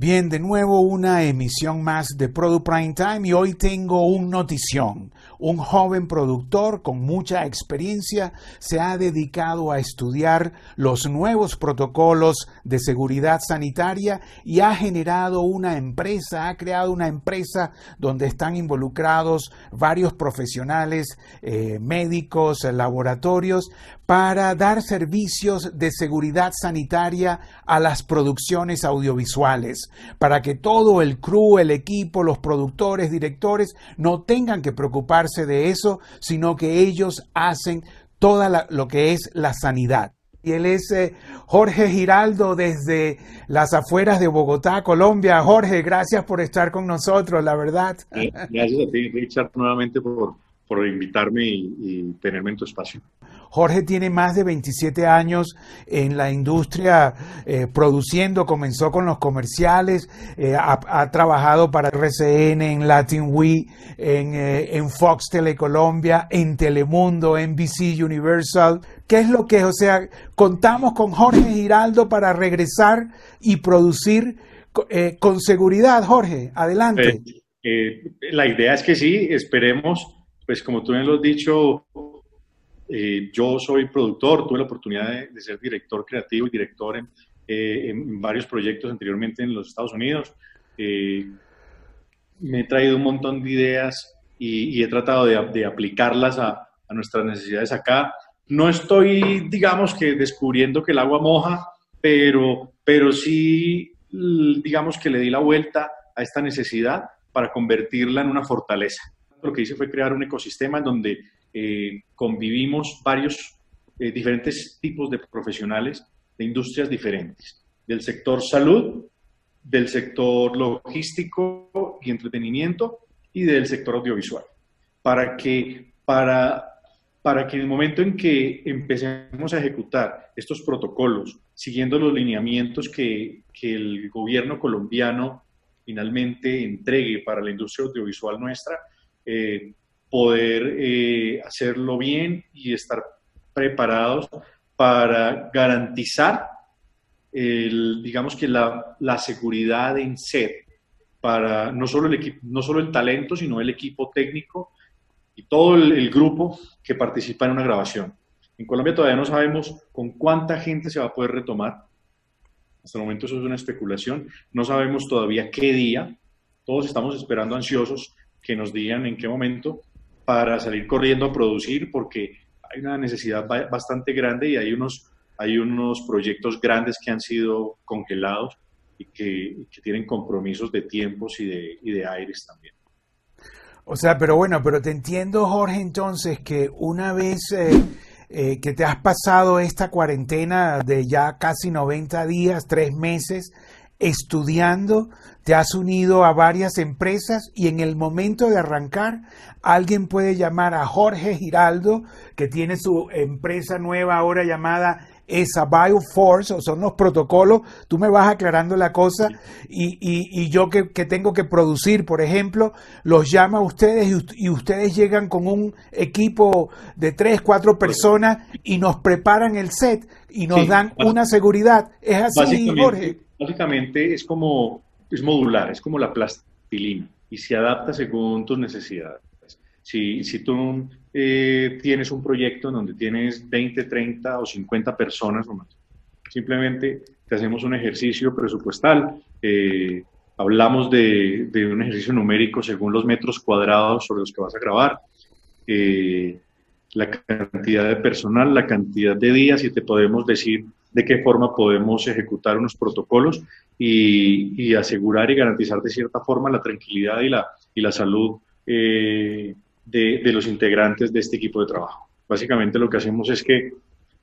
Bien, de nuevo una emisión más de Product Prime Time y hoy tengo un notición. Un joven productor con mucha experiencia se ha dedicado a estudiar los nuevos protocolos de seguridad sanitaria y ha generado una empresa, ha creado una empresa donde están involucrados varios profesionales, eh, médicos, laboratorios, para dar servicios de seguridad sanitaria a las producciones audiovisuales, para que todo el crew, el equipo, los productores, directores, no tengan que preocuparse de eso, sino que ellos hacen toda lo que es la sanidad. Y él es eh, Jorge Giraldo desde las afueras de Bogotá, Colombia. Jorge, gracias por estar con nosotros, la verdad. Gracias a ti, Richard, nuevamente por, por invitarme y, y tenerme en tu espacio. Jorge tiene más de 27 años en la industria eh, produciendo, comenzó con los comerciales, eh, ha, trabajado para RCN, en Latin Wii, en, eh, en Fox Telecolombia, en Telemundo, NBC Universal. ¿Qué es lo que es? O sea, contamos con Jorge Giraldo para regresar y producir con seguridad. Jorge, adelante. la idea es que sí, esperemos, pues como tú me lo has dicho, eh, yo soy productor, tuve la oportunidad de, ser director creativo y director en, eh, varios proyectos anteriormente en los Estados Unidos. Eh, me he traído un montón de ideas y, he tratado de, aplicarlas a, nuestras necesidades acá. No estoy, digamos que descubriendo que el agua moja, pero, pero sí, digamos que le di la vuelta a esta necesidad para convertirla en una fortaleza. Lo que hice fue crear un ecosistema en donde eh, convivimos varios eh, diferentes tipos de profesionales de industrias diferentes, del sector salud, del sector logístico y entretenimiento y del sector audiovisual, para que, para, para que en el momento en que empecemos a ejecutar estos protocolos, siguiendo los lineamientos que, que el gobierno colombiano finalmente entregue para la industria audiovisual nuestra, eh, poder eh, hacerlo bien y estar preparados para garantizar, el, digamos que la, la, seguridad en sed para no solo, el equipo, no solo el talento, sino el equipo técnico y todo el, el grupo que participa en una grabación. En Colombia todavía no sabemos con cuánta gente se va a poder retomar. Hasta el momento eso es una especulación. No sabemos todavía qué día. Todos estamos esperando ansiosos que nos digan en qué momento para salir corriendo a producir porque hay una necesidad bastante grande y hay unos, hay unos proyectos grandes que han sido congelados y que, tienen compromisos de tiempos y de, y de aires también. O sea, pero bueno, pero te entiendo, Jorge, entonces que una vez eh, eh, que te has pasado esta cuarentena de ya casi 90 días, tres meses, estudiando, te has unido a varias empresas y en el momento de arrancar alguien puede llamar a Jorge Giraldo, que tiene su empresa nueva ahora llamada esa Bioforce, o son los protocolos, tú me vas aclarando la cosa y, y, yo que, tengo que producir, por ejemplo, los llama a ustedes y, ustedes llegan con un equipo de tres, cuatro personas y nos preparan el set y nos dan una seguridad. ¿Es así, Jorge? Básicamente es como, es modular, es como la plastilina y se adapta según tus necesidades. Si, si tú eh, tienes un proyecto en donde tienes 20, 30 o 50 personas o más, simplemente te hacemos un ejercicio presupuestal, eh, hablamos de, de, un ejercicio numérico según los metros cuadrados sobre los que vas a grabar, eh, la cantidad de personal, la cantidad de días y te podemos decir de qué forma podemos ejecutar unos protocolos y, asegurar y garantizar de cierta forma la tranquilidad y la, y la salud eh, de, los integrantes de este equipo de trabajo. Básicamente lo que hacemos es que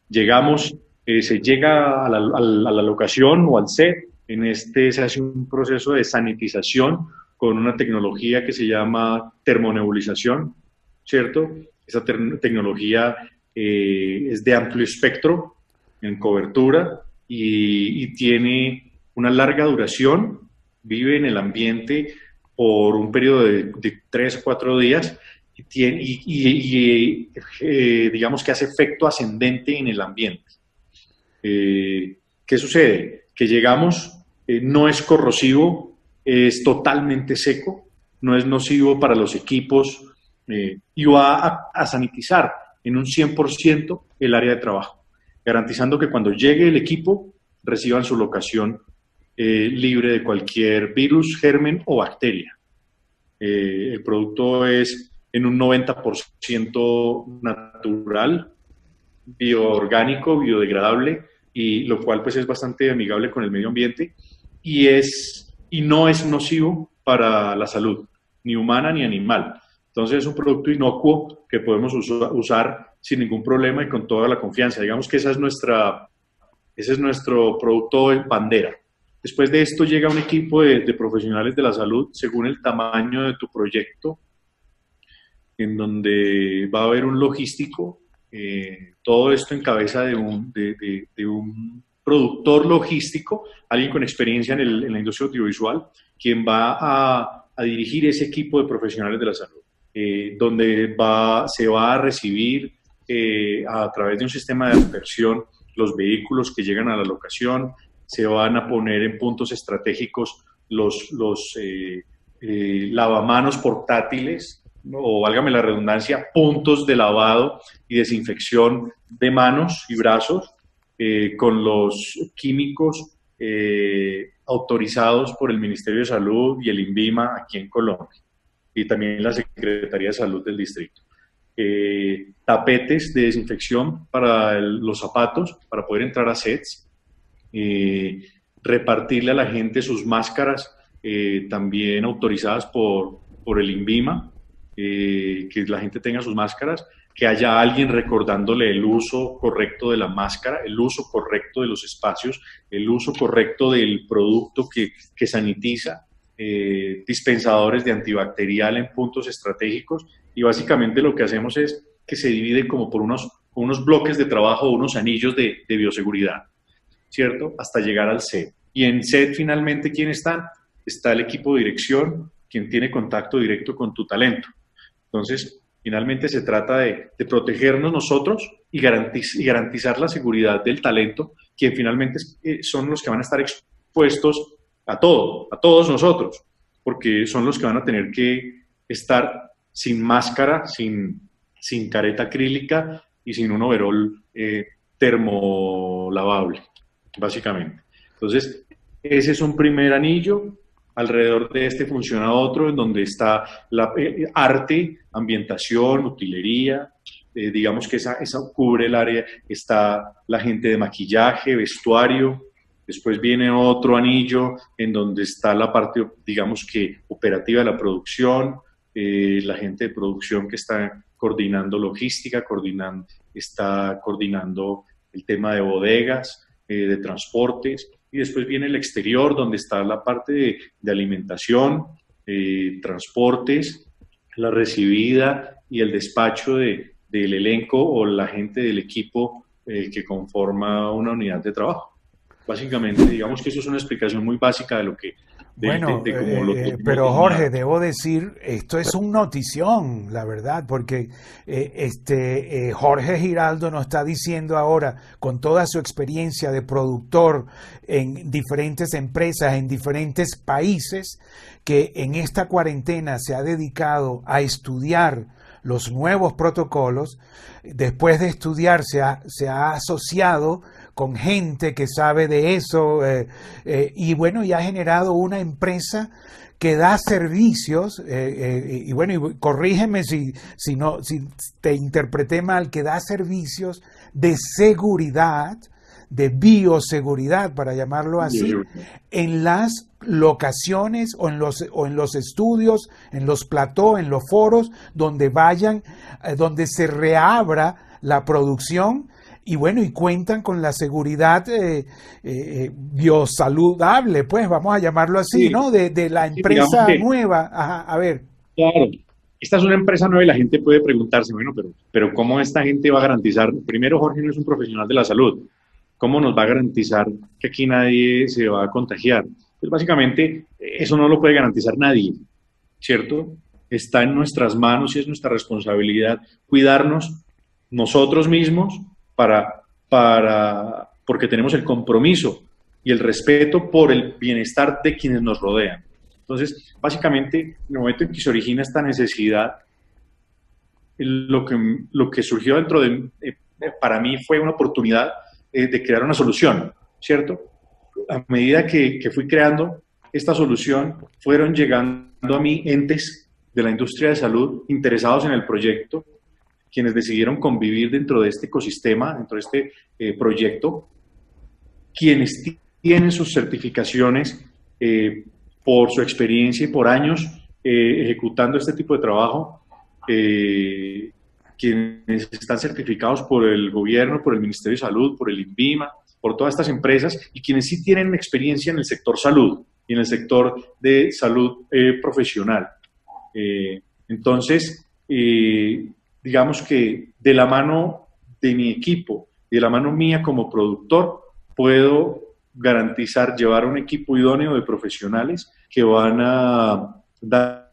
llegamos, eh, se llega a la, a la, locación o al set, en este se hace un proceso de sanitización con una tecnología que se llama termonebulización, ¿cierto? Esa tecnología eh, es de amplio espectro, en cobertura y, tiene una larga duración, vive en el ambiente por un periodo de, tres o cuatro días y, eh, digamos que hace efecto ascendente en el ambiente. Eh, ¿Qué sucede? Que llegamos eh, no es corrosivo, es totalmente seco, no es nocivo para los equipos y va a, sanitizar en un 100% el área de trabajo, garantizando que cuando llegue el equipo reciban su locación eh, libre de cualquier virus, germen o bacteria. el producto es en un 90% natural, bioorgánico, biodegradable, y lo cual pues es bastante amigable con el medio ambiente y, es, y no es nocivo para la salud, ni humana ni animal. Entonces es un producto inocuo que podemos usar sin ningún problema y con toda la confianza. Digamos que esa es nuestra, ese es nuestro producto en bandera. Después de esto llega un equipo de, profesionales de la salud según el tamaño de tu proyecto en donde va a haber un logístico, eh, todo esto en cabeza de un, de, un, productor logístico, alguien con experiencia en, la industria audiovisual, quien va a, a, dirigir ese equipo de profesionales de la salud, eh, donde va, se va a recibir eh, a través de un sistema de inversión los vehículos que llegan a la locación, se van a poner en puntos estratégicos los, los lavamanos portátiles o válgame la redundancia, puntos de lavado y desinfección de manos y brazos eh, con los químicos eh, autorizados por el Ministerio de Salud y el INVIMA aquí en Colombia y también la Secretaría de Salud del distrito. Eh, tapetes de desinfección para los zapatos, para poder entrar a sets, repartirle a la gente sus máscaras también autorizadas por, por el INVIMA, eh, que la gente tenga sus máscaras, que haya alguien recordándole el uso correcto de la máscara, el uso correcto de los espacios, el uso correcto del producto que, que sanitiza, eh, dispensadores de antibacterial en puntos estratégicos y básicamente lo que hacemos es que se divide como por unos, unos bloques de trabajo, unos anillos de, bioseguridad, ¿cierto? Hasta llegar al set. Y en set finalmente, ¿quién está? Está el equipo de dirección, quien tiene contacto directo con tu talento. Entonces, finalmente se trata de, protegernos nosotros y, garantizar la seguridad del talento, quien finalmente eh, son los que van a estar expuestos a todo, a todos nosotros, porque son los que van a tener que estar sin máscara, sin, sin careta acrílica y sin un overol eh, termolavable, básicamente. Entonces, ese es un primer anillo alrededor de este funciona otro, en donde está la eh, arte, ambientación, utilería, eh, digamos que esa, esa cubre el área, está la gente de maquillaje, vestuario, después viene otro anillo en donde está la parte, digamos que operativa de la producción, eh, la gente de producción que está coordinando logística, coordinando, está coordinando el tema de bodegas, de transportes, y después viene el exterior, donde está la parte de, alimentación, eh, transportes, la recibida y el despacho de, del elenco o la gente del equipo eh, que conforma una unidad de trabajo. Básicamente, digamos que eso es una explicación muy básica de lo que bueno, eh, pero Jorge, debo decir, esto es un notición, la verdad, porque eh, este eh, Jorge Giraldo nos está diciendo ahora, con toda su experiencia de productor en diferentes empresas, en diferentes países, que en esta cuarentena se ha dedicado a estudiar los nuevos protocolos, después de estudiar se ha, se ha asociado con gente que sabe de eso eh, eh, y bueno, y ha generado una empresa que da servicios, eh, y bueno, y corrígeme si, si, no, si te interpreté mal, que da servicios de seguridad, de bioseguridad, para llamarlo así, en las locaciones o en los, o en los estudios, en los platós, en los foros, donde vayan, donde se reabra la producción y bueno, y cuentan con la seguridad eh, eh, eh, biosaludable, pues vamos a llamarlo así, ¿no? De, la empresa nueva. a ver. Claro, esta es una empresa nueva y la gente puede preguntarse, bueno, pero, pero ¿cómo esta gente va a garantizar? Primero, Jorge no es un profesional de la salud. ¿Cómo nos va a garantizar que aquí nadie se va a contagiar? Pues básicamente eso no lo puede garantizar nadie, ¿cierto? Está en nuestras manos y es nuestra responsabilidad cuidarnos nosotros mismos para, para, porque tenemos el compromiso y el respeto por el bienestar de quienes nos rodean. Entonces, básicamente, en el momento en que se origina esta necesidad, lo que, lo que surgió dentro de, eh, para mí fue una oportunidad eh, de crear una solución, ¿cierto? A medida que, que fui creando esta solución, fueron llegando a mí entes de la industria de salud interesados en el proyecto, quienes decidieron convivir dentro de este ecosistema, dentro de este eh, proyecto, quienes tienen sus certificaciones por su experiencia y por años ejecutando este tipo de trabajo, eh, quienes están certificados por el gobierno, por el Ministerio de Salud, por el INVIMA, por todas estas empresas y quienes sí tienen experiencia en el sector salud y en el sector de salud eh, profesional. Eh, entonces, digamos que de la mano de mi equipo de la mano mía como productor, puedo garantizar llevar un equipo idóneo de profesionales que van a dar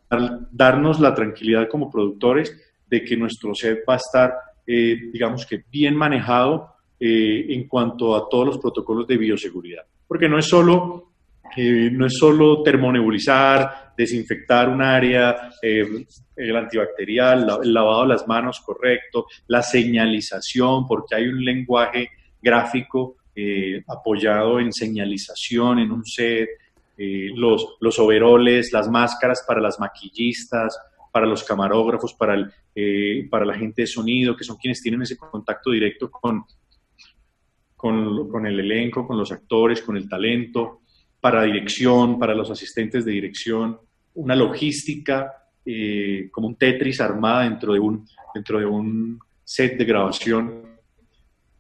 darnos la tranquilidad como productores de que nuestro set va a estar, eh, digamos que, bien manejado eh, en cuanto a todos los protocolos de bioseguridad. Porque no es solo, eh, no es solo termonebulizar, desinfectar un área, el antibacterial, el lavado de las manos correcto, la señalización, porque hay un lenguaje gráfico apoyado en señalización en un set, los, los overoles, las máscaras para las maquillistas, para los camarógrafos, para, el, eh, para la gente de sonido, que son quienes tienen ese contacto directo con, con, el elenco, con los actores, con el talento, para dirección, para los asistentes de dirección, una logística eh, como un Tetris armada dentro de un, dentro de un set de grabación,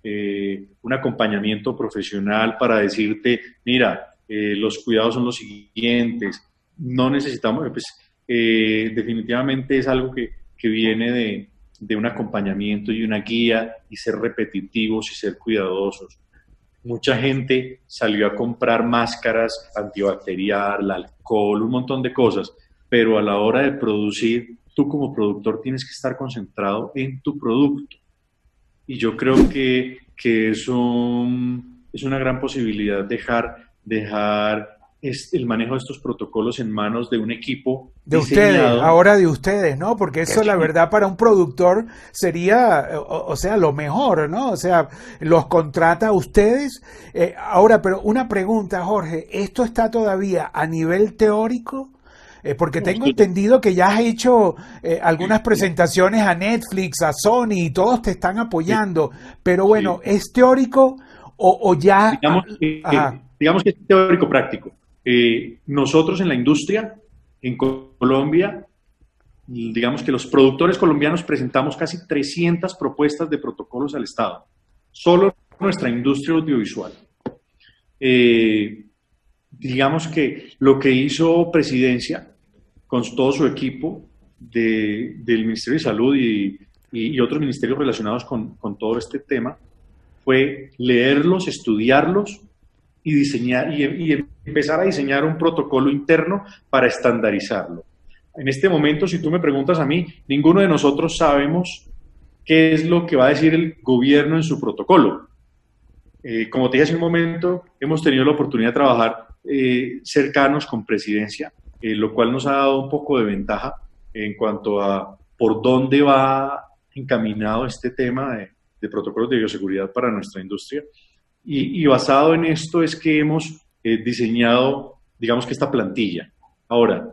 un acompañamiento profesional para decirte, mira, eh, los cuidados son los siguientes. No necesitamos, pues, eh, definitivamente es algo que, que viene de, de, un acompañamiento y una guía y ser repetitivos y ser cuidadosos. Mucha gente salió a comprar máscaras antibacterial, alcohol, un montón de cosas, pero a la hora de producir, tú como productor tienes que estar concentrado en tu producto. Y yo creo que, que es, un, es una gran posibilidad dejar dejar el manejo de estos protocolos en manos de un equipo. De ustedes, ahora de ustedes, ¿no? Porque eso la verdad para un productor sería, o, sea, lo mejor, ¿no? O sea, los contrata a ustedes. Eh, ahora, pero una pregunta, Jorge, ¿esto está todavía a nivel teórico? Eh, porque tengo entendido que ya has hecho eh, algunas presentaciones a Netflix, a Sony, y todos te están apoyando. Pero bueno, ¿es teórico o, ya... Digamos digamos que es teórico práctico. Eh, nosotros en la industria, en Colombia, digamos que los productores colombianos presentamos casi 300 propuestas de protocolos al Estado, solo nuestra industria audiovisual. Eh, digamos que lo que hizo Presidencia con todo su equipo del Ministerio de Salud y, otros ministerios relacionados con, con todo este tema fue leerlos, estudiarlos y, diseñar, y, empezar a diseñar un protocolo interno para estandarizarlo. En este momento, si tú me preguntas a mí, ninguno de nosotros sabemos qué es lo que va a decir el gobierno en su protocolo. Eh, como te dije hace un momento, hemos tenido la oportunidad de trabajar eh, cercanos con presidencia, eh, lo cual nos ha dado un poco de ventaja en cuanto a por dónde va encaminado este tema de, de protocolos de bioseguridad para nuestra industria. Y, basado en esto es que hemos eh, diseñado, digamos que esta plantilla. Ahora,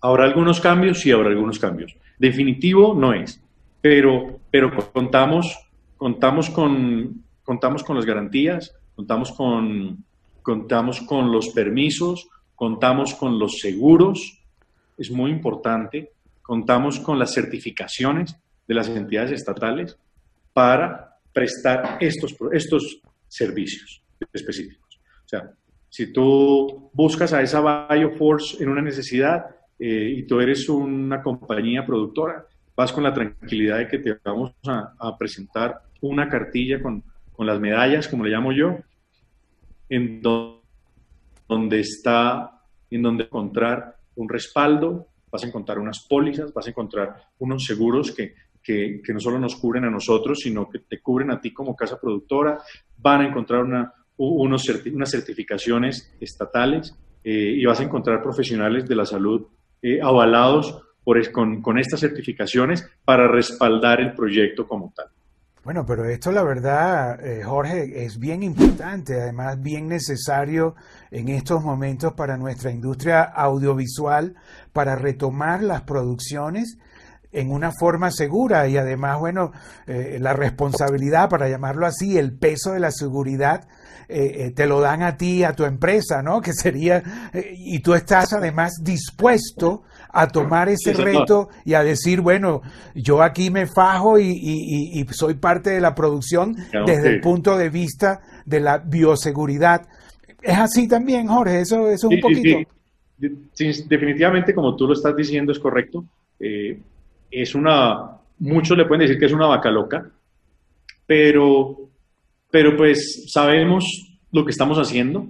¿habrá algunos cambios? Sí, habrá algunos cambios. Definitivo no es, pero, pero contamos, contamos, con, contamos con las garantías, contamos con, contamos con los permisos, contamos con los seguros, es muy importante, contamos con las certificaciones de las entidades estatales para prestar estos, estos servicios específicos. O sea, si tú buscas a esa Bioforce en una necesidad eh, y tú eres una compañía productora, vas con la tranquilidad de que te vamos a, presentar una cartilla con, con, las medallas, como le llamo yo, en donde está, en donde encontrar un respaldo, vas a encontrar unas pólizas, vas a encontrar unos seguros que que, no solo nos cubren a nosotros, sino que te cubren a ti como casa productora, van a encontrar una, unos, unas certificaciones estatales y vas a encontrar profesionales de la salud avalados por, con, con estas certificaciones para respaldar el proyecto como tal. Bueno, pero esto la verdad, eh, Jorge, es bien importante, además bien necesario en estos momentos para nuestra industria audiovisual, para retomar las producciones en una forma segura y además, bueno, eh, la responsabilidad, para llamarlo así, el peso de la seguridad eh, te lo dan a ti, a tu empresa, ¿no? Que sería, y tú estás además dispuesto a tomar ese reto y a decir, bueno, yo aquí me fajo y, soy parte de la producción desde el punto de vista de la bioseguridad. Es así también, Jorge, eso, es un poquito. Sí, definitivamente, como tú lo estás diciendo, es correcto. Eh, es una, muchos le pueden decir que es una vaca loca, pero, pero pues sabemos lo que estamos haciendo,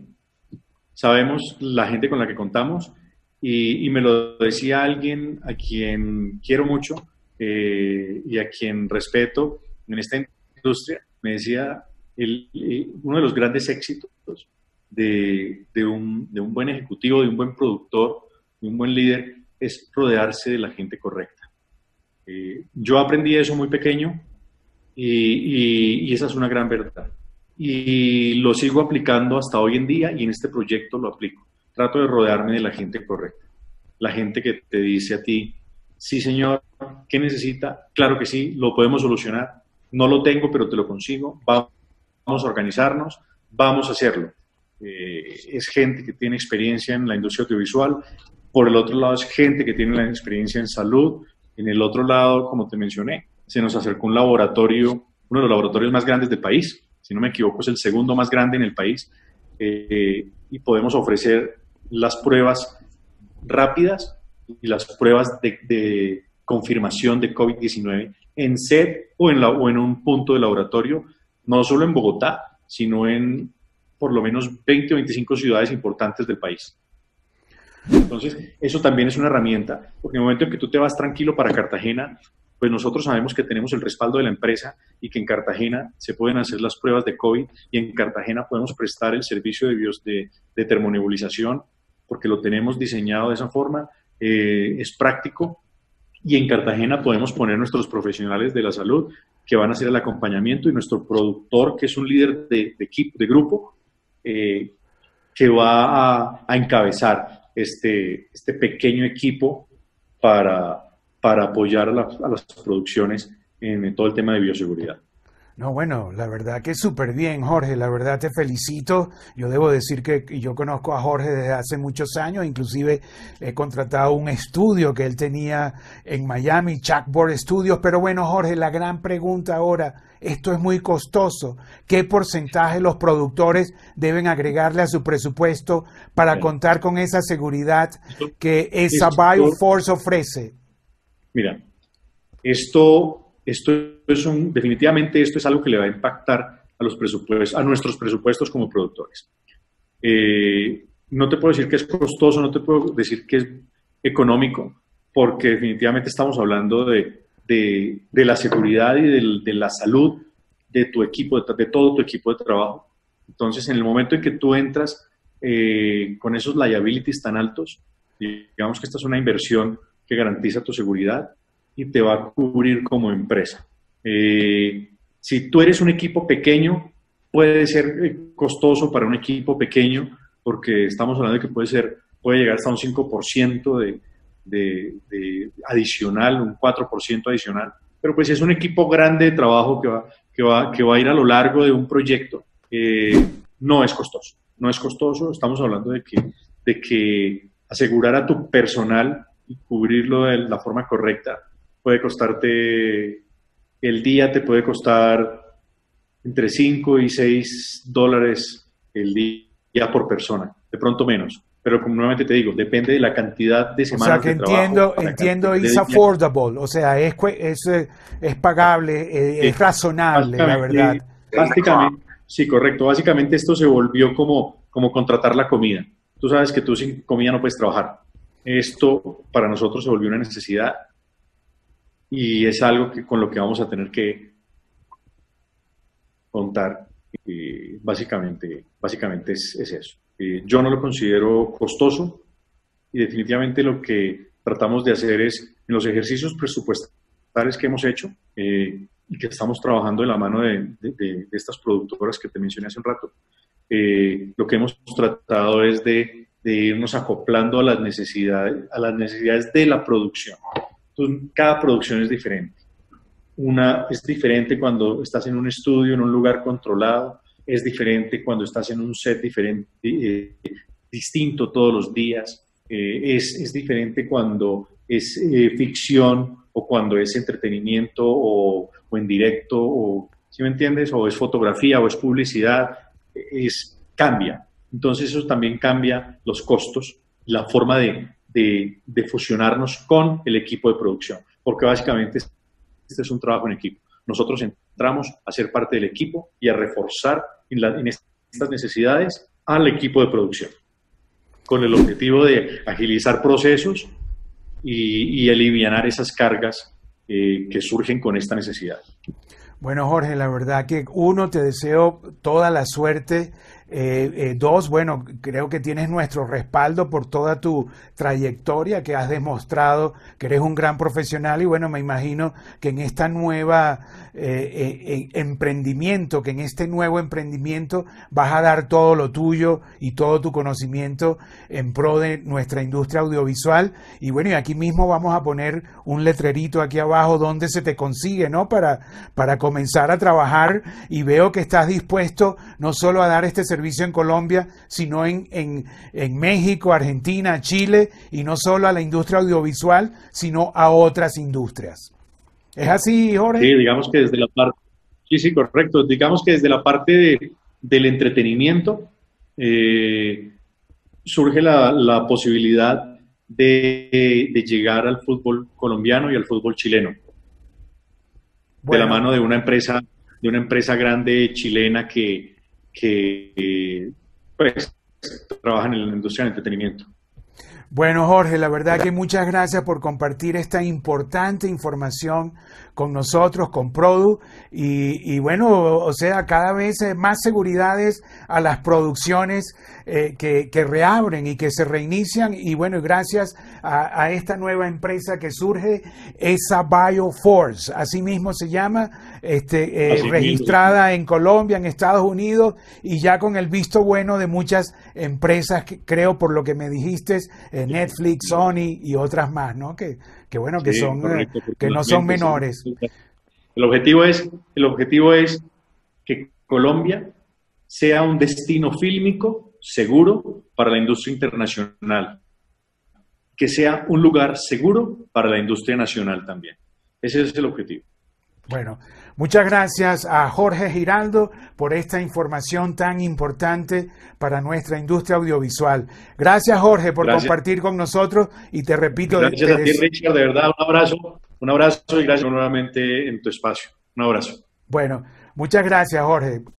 sabemos la gente con la que contamos y, me lo decía alguien a quien quiero mucho eh, y a quien respeto en esta industria. Me decía, uno de los grandes éxitos de, de, un, de, un, buen ejecutivo, de un buen productor, de un buen líder, es rodearse de la gente correcta. Yo aprendí eso muy pequeño y, y, esa es una gran verdad. Y lo sigo aplicando hasta hoy en día y en este proyecto lo aplico trato de rodearme de la gente correcta. La gente que te dice a ti, sí señor, ¿qué necesita? Claro que sí, lo podemos solucionar. No lo tengo, pero te lo consigo. Vamos a organizarnos, vamos a hacerlo. Eh, es gente que tiene experiencia en la industria audiovisual. Por el otro lado es gente que tiene la experiencia en salud. En el otro lado, como te mencioné, se nos acercó un laboratorio, uno de los laboratorios más grandes del país. Si no me equivoco, es el segundo más grande en el país. Eh, y podemos ofrecer las pruebas rápidas y las pruebas de, confirmación de COVID-19 en sed o en, la, o en un punto de laboratorio, no solo en Bogotá, sino en por lo menos 20 o 25 ciudades importantes del país. Entonces, eso también es una herramienta, porque en el momento en que tú te vas tranquilo para Cartagena, pues nosotros sabemos que tenemos el respaldo de la empresa y que en Cartagena se pueden hacer las pruebas de COVID y en Cartagena podemos prestar el servicio de, bios, de, de termonebulización porque lo tenemos diseñado de esa forma, eh, es práctico y en Cartagena podemos poner nuestros profesionales de la salud que van a hacer el acompañamiento y nuestro productor, que es un líder de, equipo, de grupo, eh, que va a, encabezar este, este pequeño equipo para, para apoyar a, las producciones en todo el tema de bioseguridad. No, bueno, la verdad que súper bien, Jorge. La verdad te felicito. Yo debo decir que yo conozco a Jorge desde hace muchos años. Inclusive he contratado un estudio que él tenía en Miami, Chalkboard Studios. Pero bueno, Jorge, la gran pregunta ahora, esto es muy costoso. ¿Qué porcentaje los productores deben agregarle a su presupuesto para contar con esa seguridad que esa Bioforce ofrece? Mira, esto esto es un, definitivamente esto es algo que le va a impactar a, los presupuestos, a nuestros presupuestos como productores. Eh, no te puedo decir que es costoso, no te puedo decir que es económico, porque definitivamente estamos hablando de, de, la seguridad y de, la salud de tu equipo, de, todo tu equipo de trabajo. Entonces, en el momento en que tú entras eh, con esos liabilities tan altos, digamos que esta es una inversión que garantiza tu seguridad, y te va a cubrir como empresa. Eh, si tú eres un equipo pequeño, puede ser eh, costoso para un equipo pequeño, porque estamos hablando de que puede, ser, puede llegar hasta un 5% de, de, adicional, un 4% adicional. Pero pues es un equipo grande de trabajo que va, que va, que va a ir a lo largo de un proyecto, eh, no es costoso. No es costoso, estamos hablando de que, de que asegurar a tu personal y cubrirlo de la forma correcta puede costarte, el día te puede costar entre 5 y 6 dólares el día por persona, de pronto menos. Pero como nuevamente te digo, depende de la cantidad de semanas. O sea que entiendo, entiendo, es affordable, o sea, es, es, es pagable, eh, es, razonable, la verdad. Básicamente, sí, correcto. Básicamente esto se volvió como, como contratar la comida. Tú sabes que tú sin comida no puedes trabajar. Esto para nosotros se volvió una necesidad y es algo que, con lo que vamos a tener que contar básicamente, básicamente es, eso. Yo no lo considero costoso y definitivamente lo que tratamos de hacer es, en los ejercicios presupuestales que hemos hecho y que estamos trabajando de la mano de, de, estas productoras que te mencioné hace un rato, lo que hemos tratado es de de irnos acoplando a las necesidades, a las necesidades de la producción. Entonces, cada producción es diferente. Una es diferente cuando estás en un estudio, en un lugar controlado, es diferente cuando estás en un set diferente, eh, distinto todos los días, eh, es, es, diferente cuando es eh, ficción o cuando es entretenimiento o, o en directo, o, ¿sí me entiendes? O es fotografía o es publicidad, es, cambia. Entonces eso también cambia los costos, la forma de, fusionarnos con el equipo de producción, porque básicamente este es un trabajo en equipo. Nosotros entramos a ser parte del equipo y a reforzar en, estas necesidades al equipo de producción, con el objetivo de agilizar procesos y, y aliviar esas cargas eh, que surgen con esta necesidad. Bueno, Jorge, la verdad que uno, te deseo toda la suerte eh, eh, dos, bueno, creo que tienes nuestro respaldo por toda tu trayectoria, que has demostrado que eres un gran profesional y bueno, me imagino que en esta nueva eh, emprendimiento, que en este nuevo emprendimiento vas a dar todo lo tuyo y todo tu conocimiento en pro de nuestra industria audiovisual. Y bueno, y aquí mismo vamos a poner un letrerito aquí abajo donde se te consigue, ¿no? Para, para comenzar a trabajar y veo que estás dispuesto no solo a dar este servicio, servicio en Colombia, sino en, en, México, Argentina, Chile, y no solo a la industria audiovisual, sino a otras industrias. ¿Es así, Jorge? Sí, digamos que desde la parte, sí, sí, correcto, digamos que desde la parte del entretenimiento eh, surge la, posibilidad de, llegar al fútbol colombiano y al fútbol chileno. De la mano de una empresa, de una empresa grande chilena que, que pues, trabajan en la industria del entretenimiento. Bueno, Jorge, la verdad que muchas gracias por compartir esta importante información con nosotros, con Produ. Y, bueno, o sea, cada vez más seguridades a las producciones eh, que, reabren y que se reinician. Y bueno, gracias a, esta nueva empresa que surge, esa Bioforce, así mismo se llama, este, eh, registrada en Colombia, en Estados Unidos, y ya con el visto bueno de muchas empresas, que, creo por lo que me dijiste, eh, Netflix, Sony y otras más, ¿no? Que, que bueno, que son que no son menores. El objetivo es, el objetivo es que Colombia sea un destino fílmico seguro para la industria internacional, que sea un lugar seguro para la industria nacional también. Ese es el objetivo. Bueno, muchas gracias a Jorge Giraldo por esta información tan importante para nuestra industria audiovisual. Gracias Jorge por compartir con nosotros y te repito. Gracias a ti Richard, de verdad, un abrazo, un abrazo y gracias nuevamente en tu espacio. Un abrazo. Bueno, muchas gracias Jorge.